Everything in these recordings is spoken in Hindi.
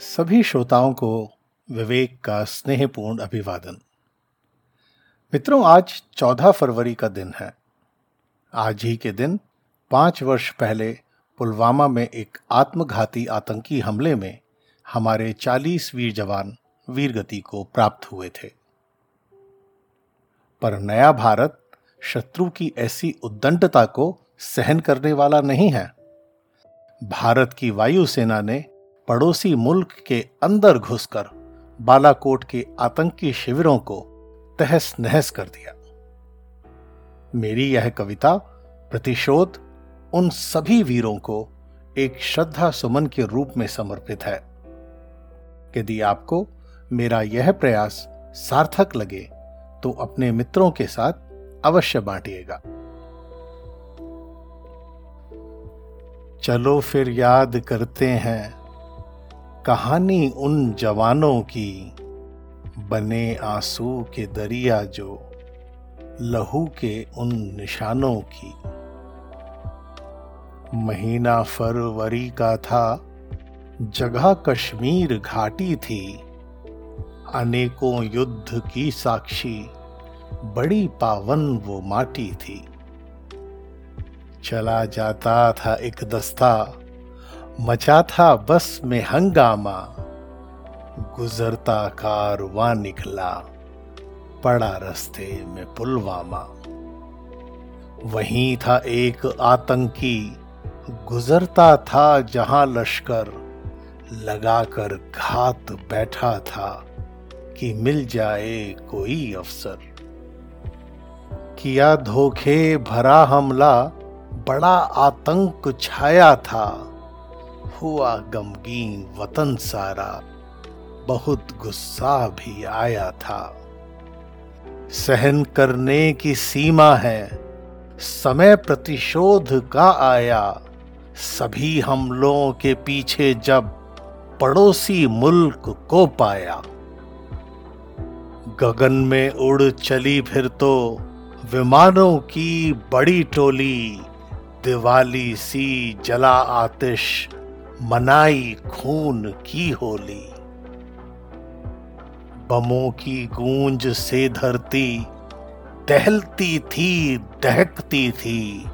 सभी श्रोताओं को विवेक का स्नेहपूर्ण अभिवादन। मित्रों, आज 14 फरवरी का दिन है। आज ही के दिन, पाँच वर्ष पहले पुलवामा में एक आत्मघाती आतंकी हमले में हमारे 40 वीर जवान वीरगति को प्राप्त हुए थे। पर नया भारत शत्रु की ऐसी उद्दंडता को सहन करने वाला नहीं है। भारत की वायुसेना ने पड़ोसी मुल्क के अंदर घुसकर बालाकोट के आतंकी शिविरों को तहस नहस कर दिया। मेरी यह कविता प्रतिशोध उन सभी वीरों को एक श्रद्धा सुमन के रूप में समर्पित है। यदि आपको मेरा यह प्रयास सार्थक लगे तो अपने मित्रों के साथ अवश्य बांटिएगा। चलो फिर याद करते हैं। कहानी उन जवानों की, बने आँसू के दरिया जो, लहू के उन निशानों की। महीना फरवरी का था, जगह कश्मीर घाटी थी। अनेकों युद्ध की साक्षी, बड़ी पावन वो माटी थी। चला जाता था एक दस्ता मचा था बस में हंगामा। गुजरता कारवां निकला, पड़ा रस्ते में पुलवामा। वहीं था एक आतंकी, गुजरता था जहाँ लश्कर, लगाकर घात बैठा था कि मिल जाए कोई अफसर। किया धोखे, भरा हमला, बड़ा आतंक छाया था। हुआ गमगीन वतन सारा, बहुत गुस्सा भी आया था। सहन करने की सीमा है, समय प्रतिशोध का आया। सभी हमलों के पीछे जब पड़ोसी मुल्क को पाया। गगन में उड़ चली फिर तो विमानों की बड़ी टोली, दिवाली सी जला आतिश। मनाई खून की होली। बमों की गूंज से धरती, टहलती थी, दहकती थी,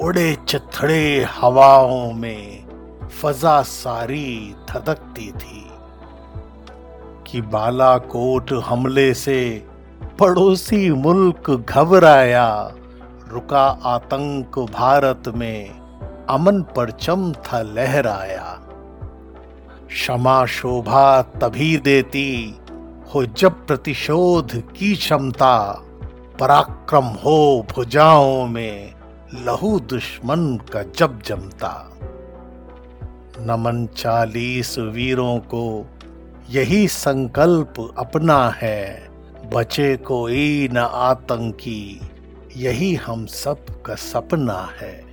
उड़े चथड़े हवाओं में फजा सारी धधकती थी। कि बालाकोट हमले से पड़ोसी मुल्क घबराया, रुका आतंक भारत में अमन परचम था लहराया। क्षमा शोभा तभी देती, हो जब प्रतिशोध की क्षमता। पराक्रम हो भुजाओं में, लहू दुश्मन का जब जमता। नमन चालीस वीरों को, यही संकल्प अपना है। बचे कोई न आतंकी, यही हम सब का सपना है।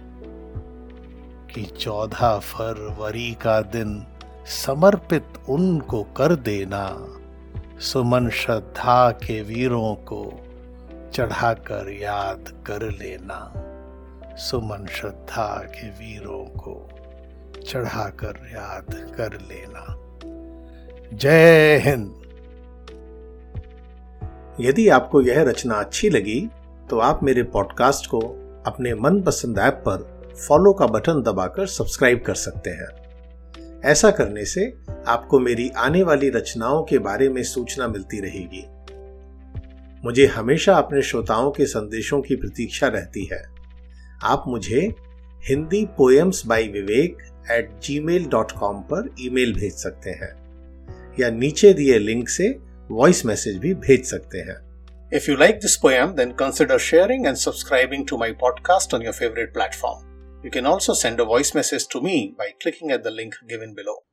कि चौदह फरवरी का दिन समर्पित उनको कर देना। सुमन श्रद्धा के वीरों को चढ़ाकर याद कर लेना। सुमन श्रद्धा के वीरों को चढ़ाकर याद कर लेना। जय हिंद। यदि आपको यह रचना अच्छी लगी तो आप मेरे पॉडकास्ट को अपने मनपसंद ऐप पर फॉलो का बटन दबाकर सब्सक्राइब कर सकते हैं। ऐसा करने से आपको मेरी आने वाली रचनाओं के बारे में सूचना मिलती रहेगी। मुझे हमेशा अपने श्रोताओं के संदेशों की प्रतीक्षा रहती है। आप मुझे Hindi poems by Vivek at Gmail dot com पर ईमेल भेज सकते हैं, या नीचे दिए लिंक से वॉइस मैसेज भी भेज सकते हैं। If you like this poem then consider sharing and subscribing to my podcast on your favorite platform. You can also send a voice message to me by clicking at the link given below.